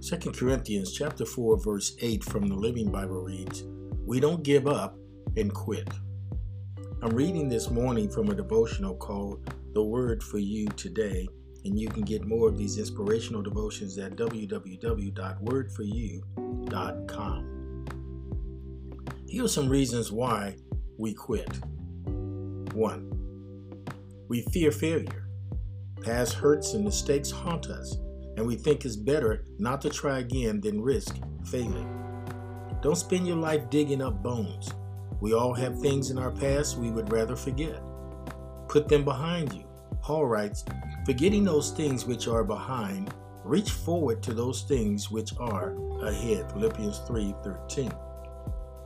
2 Corinthians chapter 4 verse 8 from the Living Bible reads, "We don't give up and quit." I'm reading this morning from a devotional called The Word for You Today, and you can get more of these inspirational devotions at www.wordforyou.com. Here are some reasons why we quit. 1. We fear failure. Past hurts and mistakes haunt us and we think it's better not to try again than risk failing. Don't spend your life digging up bones. We all have things in our past we would rather forget. Put them behind you. Paul writes, forgetting those things which are behind, reach forward to those things which are ahead. Philippians 3:13.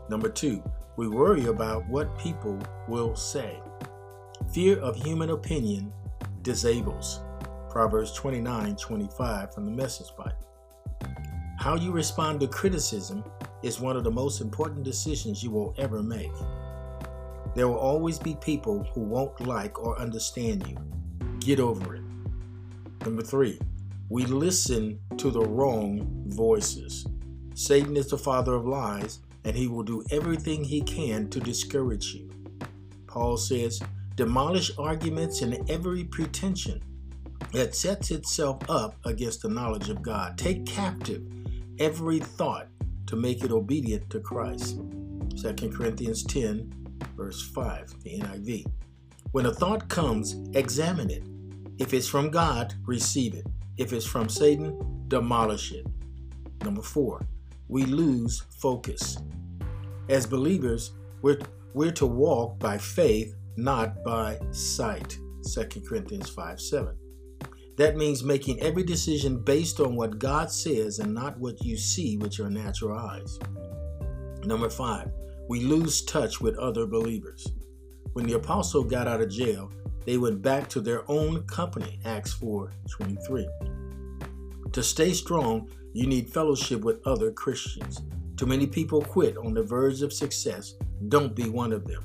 Number 2, we worry about what people will say. Fear of human opinion disables. Proverbs 29 25 from the Message Bible. How you respond to criticism is one of the most important decisions you will ever make. There will always be people who won't like or understand you. Get over it. Number three, we listen to the wrong voices. Satan is the father of lies, and he will do everything he can to discourage you. Paul says, demolish arguments and every pretension that sets itself up against the knowledge of God. Take captive every thought to make it obedient to Christ. 2 Corinthians 10, verse 5, the NIV. When a thought comes, examine it. If it's from God, receive it. If it's from Satan, demolish it. Number four, we lose focus. As believers, we're, we're to walk by faith, not by sight. 2 Corinthians 5 7. That means making every decision based on what God says and not what you see with your natural eyes. Number five, we lose touch with other believers. When the apostle got out of jail, they went back to their own company, Acts 4 23. To stay strong, you need fellowship with other Christians. Too many people quit on the verge of success. Don't be one of them.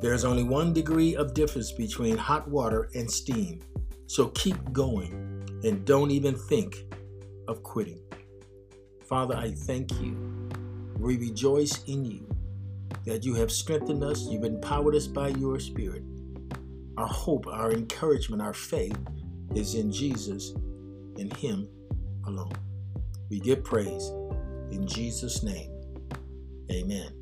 There is only one degree of difference between hot water and steam. So keep going and don't even think of quitting. Father, I thank you. We rejoice in you that you have strengthened us, you've empowered us by your Spirit. Our hope, our encouragement, our faith is in Jesus and Him alone. We give praise in Jesus' name. Amen.